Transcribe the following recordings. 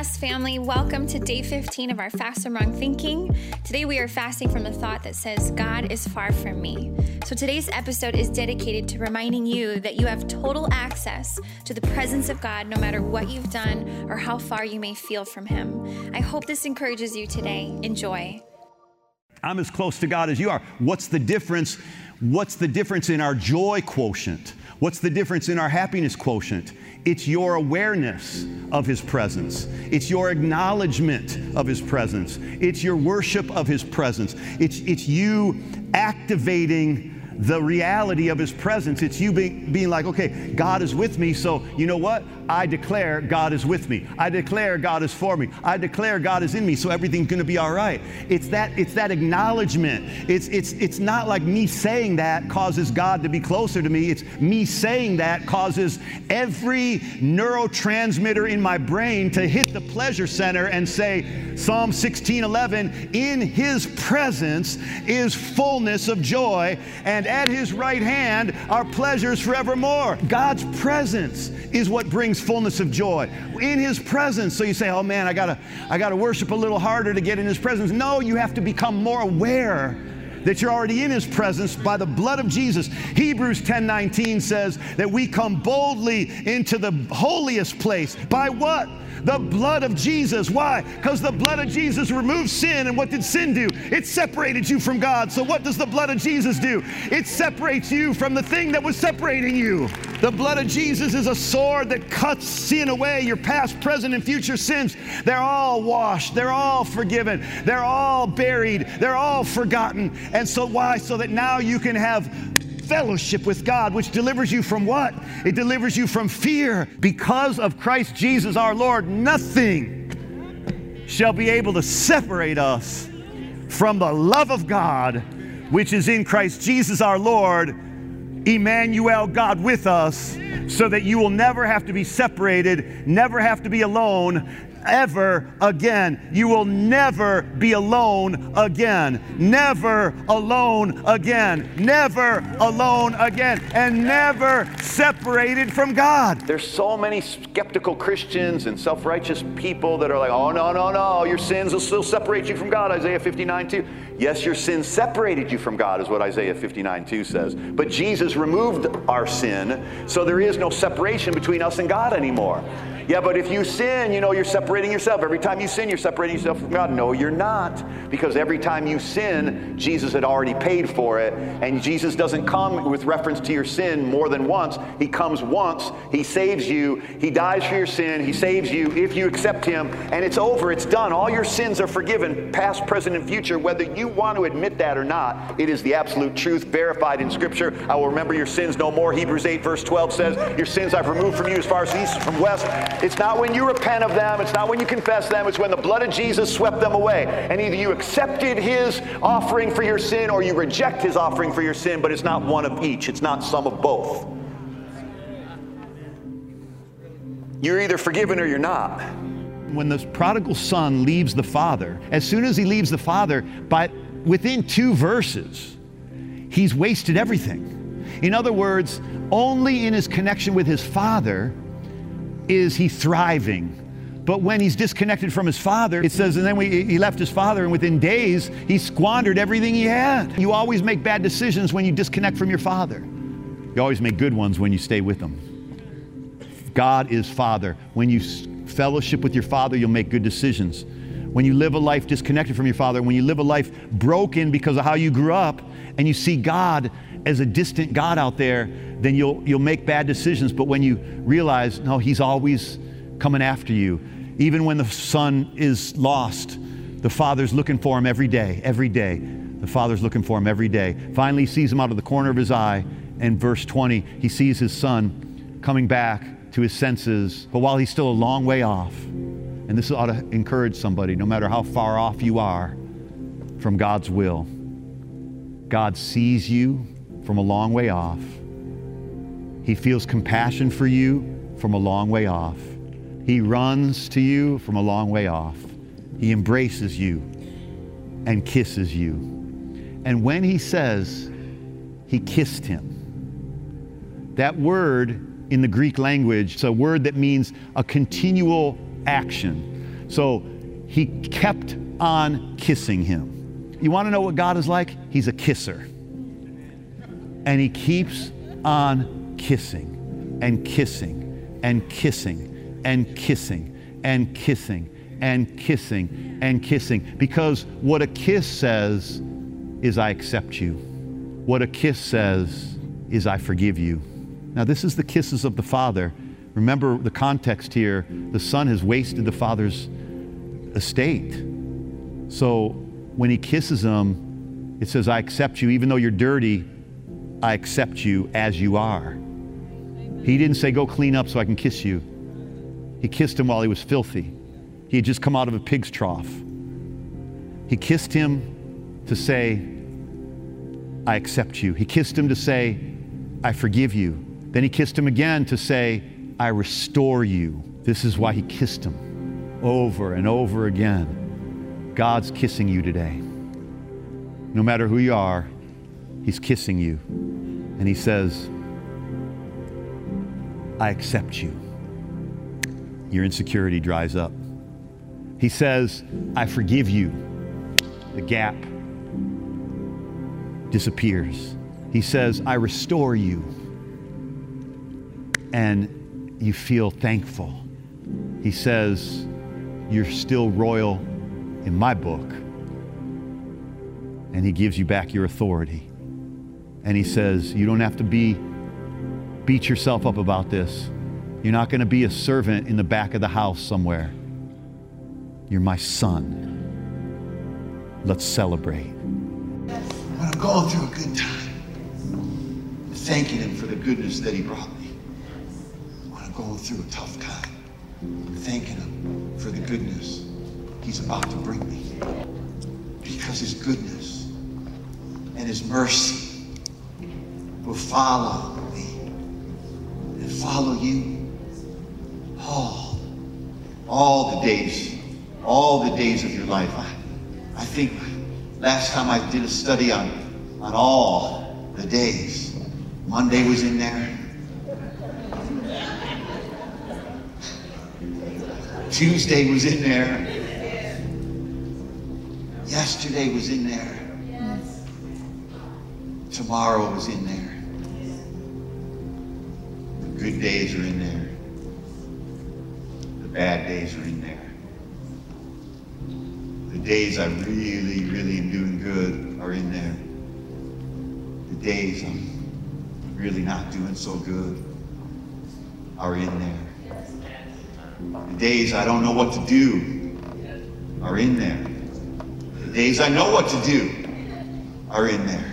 Family. Welcome to day 15 of our Fast from Wrong Thinking. Today we are fasting from the thought that says, God is far from me. So today's episode is dedicated to reminding you that you have total access to the presence of God no matter what you've done or how far you may feel from Him. I hope this encourages you today. Enjoy. I'm as close to God as you are. What's the difference? What's the difference in our joy quotient? What's the difference in our happiness quotient? It's your awareness of His presence. It's your acknowledgement of His presence. It's your worship of His presence. It's, it's you activating the reality of His presence. It's you being, being like, okay, God is with me, so you know what? I declare God is with me. I declare God is for me. I declare God is in me, so everything's to be all right. It's that it's that acknowledgement. It's it's it's not like me saying that causes God to be closer to me. It's me saying that causes every neurotransmitter in my brain to hit the pleasure center and say Psalm 16:11, in his presence is fullness of joy, and at his right hand are pleasures forevermore. God's presence is what brings fullness of joy. In his presence. So you say, "Oh man, I got to I got to worship a little harder to get in his presence." No, you have to become more aware that you're already in his presence by the blood of Jesus. Hebrews 10:19 says that we come boldly into the holiest place by what? The blood of Jesus. Why? Because the blood of Jesus removes sin. And what did sin do? It separated you from God. So, what does the blood of Jesus do? It separates you from the thing that was separating you. The blood of Jesus is a sword that cuts sin away, your past, present, and future sins. They're all washed, they're all forgiven, they're all buried, they're all forgotten. And so, why? So that now you can have fellowship with God, which delivers you from what? It delivers you from fear. Because of Christ Jesus our Lord, nothing shall be able to separate us from the love of God, which is in Christ Jesus our Lord. Emmanuel, God with us, so that you will never have to be separated, never have to be alone, ever again. You will never be alone again. Never alone again. Never alone again. And never separated from God. There's so many skeptical Christians and self righteous people that are like, oh, no, no, no, your sins will still separate you from God. Isaiah 59 2. Yes, your sins separated you from God, is what Isaiah 59 2 says. But Jesus removed our sin, so there is no separation between us and God anymore. Yeah, but if you sin, you know, you're separating yourself. Every time you sin, you're separating yourself from God. No, you're not. Because every time you sin, Jesus had already paid for it. And Jesus doesn't come with reference to your sin more than once. He comes once, He saves you, He dies for your sin, He saves you if you accept Him, and it's over, it's done. All your sins are forgiven, past, present, and future, whether you want to admit that or not. It is the absolute truth verified in Scripture. I will remember your sins no more. Hebrews 8, verse 12 says, Your sins I've removed from you as far as east from west. It's not when you repent of them, it's not when you confess them, it's when the blood of Jesus swept them away. And either you accepted his offering for your sin or you reject his offering for your sin, but it's not one of each, it's not some of both. You're either forgiven or you're not. When the prodigal son leaves the father, as soon as he leaves the father, but within two verses, he's wasted everything. In other words, only in his connection with his father is he thriving. But when he's disconnected from his father, it says, and then we, he left his father, and within days, he squandered everything he had. You always make bad decisions when you disconnect from your father. You always make good ones when you stay with him. God is Father. When you fellowship with your Father, you'll make good decisions. When you live a life disconnected from your Father, when you live a life broken because of how you grew up, and you see God as a distant God out there, then you'll, you'll make bad decisions. But when you realize, no, He's always coming after you, even when the son is lost, the Father's looking for him every day, every day. The Father's looking for him every day. Finally, he sees him out of the corner of his eye. And verse 20, he sees his son coming back to his senses, but while he's still a long way off, and this ought to encourage somebody, no matter how far off you are from God's will, God sees you from a long way off. He feels compassion for you from a long way off. He runs to you from a long way off. He embraces you and kisses you. And when he says he kissed him, that word in the Greek language, it's a word that means a continual action. So he kept on kissing him. You want to know what God is like? He's a kisser. And he keeps on kissing and kissing and kissing and kissing and kissing and kissing and kissing. Because what a kiss says is, I accept you. What a kiss says is, I forgive you. Now, this is the kisses of the Father. Remember the context here the Son has wasted the Father's estate. So when he kisses him, it says, I accept you. Even though you're dirty, I accept you as you are. He didn't say, Go clean up so I can kiss you. He kissed him while he was filthy. He had just come out of a pig's trough. He kissed him to say, I accept you. He kissed him to say, I forgive you. Then he kissed him again to say, I restore you. This is why he kissed him over and over again. God's kissing you today. No matter who you are, he's kissing you. And he says, I accept you. Your insecurity dries up. He says, I forgive you. The gap disappears. He says, I restore you. And you feel thankful. He says, You're still royal in my book. And he gives you back your authority. And he says, You don't have to be beat yourself up about this. You're not going to be a servant in the back of the house somewhere. You're my son. Let's celebrate. I'm going through a good time, thanking him for the goodness that he brought me. Going through a tough time, thanking him for the goodness he's about to bring me. Because his goodness and his mercy will follow me and follow you all, all the days, all the days of your life. I, I think last time I did a study on, on all the days, Monday was in there. Tuesday was in there. Yesterday was in there. Tomorrow was in there. The good days are in there. The bad days are in there. The days I really, really am doing good are in there. The days I'm really not doing so good are in there. The days I don't know what to do are in there. The days I know what to do are in there.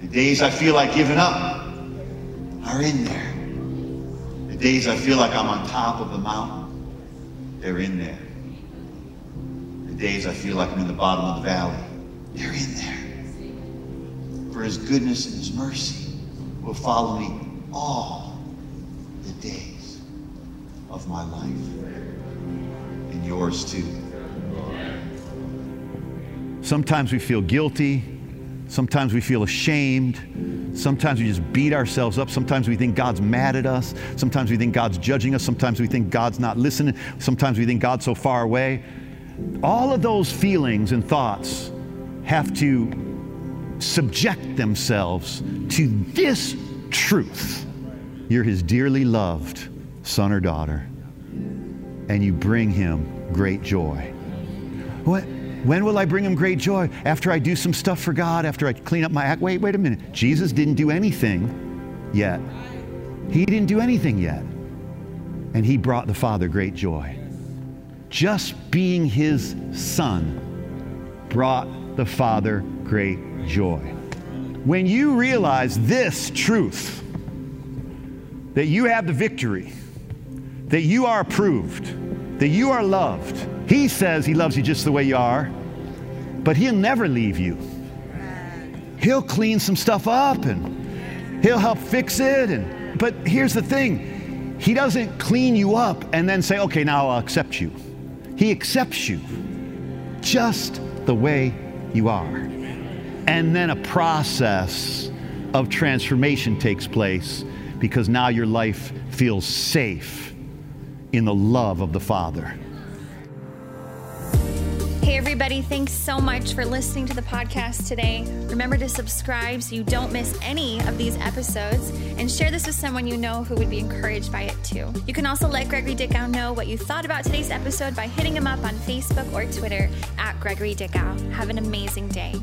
The days I feel like giving up are in there. The days I feel like I'm on top of the mountain, they're in there. The days I feel like I'm in the bottom of the valley, they're in there. For his goodness and his mercy will follow me all the days of my life. And yours too. Sometimes we feel guilty. Sometimes we feel ashamed. Sometimes we just beat ourselves up. Sometimes we think God's mad at us. Sometimes we think God's judging us. Sometimes we think God's not listening. Sometimes we think God's so far away. All of those feelings and thoughts have to subject themselves to this truth. You're his dearly loved son or daughter, and you bring him great joy. What? When will I bring him great joy? After I do some stuff for God, after I clean up my act. Wait, wait a minute. Jesus didn't do anything yet. He didn't do anything yet. And he brought the Father great joy. Just being his son brought the Father great joy. When you realize this truth, that you have the victory, that you are approved, that you are loved, he says He loves you just the way you are, but He'll never leave you. He'll clean some stuff up and He'll help fix it. And, but here's the thing He doesn't clean you up and then say, okay, now I'll accept you. He accepts you just the way you are. And then a process of transformation takes place because now your life feels safe in the love of the Father. Hey, everybody, thanks so much for listening to the podcast today. Remember to subscribe so you don't miss any of these episodes and share this with someone you know who would be encouraged by it too. You can also let Gregory Dickow know what you thought about today's episode by hitting him up on Facebook or Twitter at Gregory Dickow. Have an amazing day.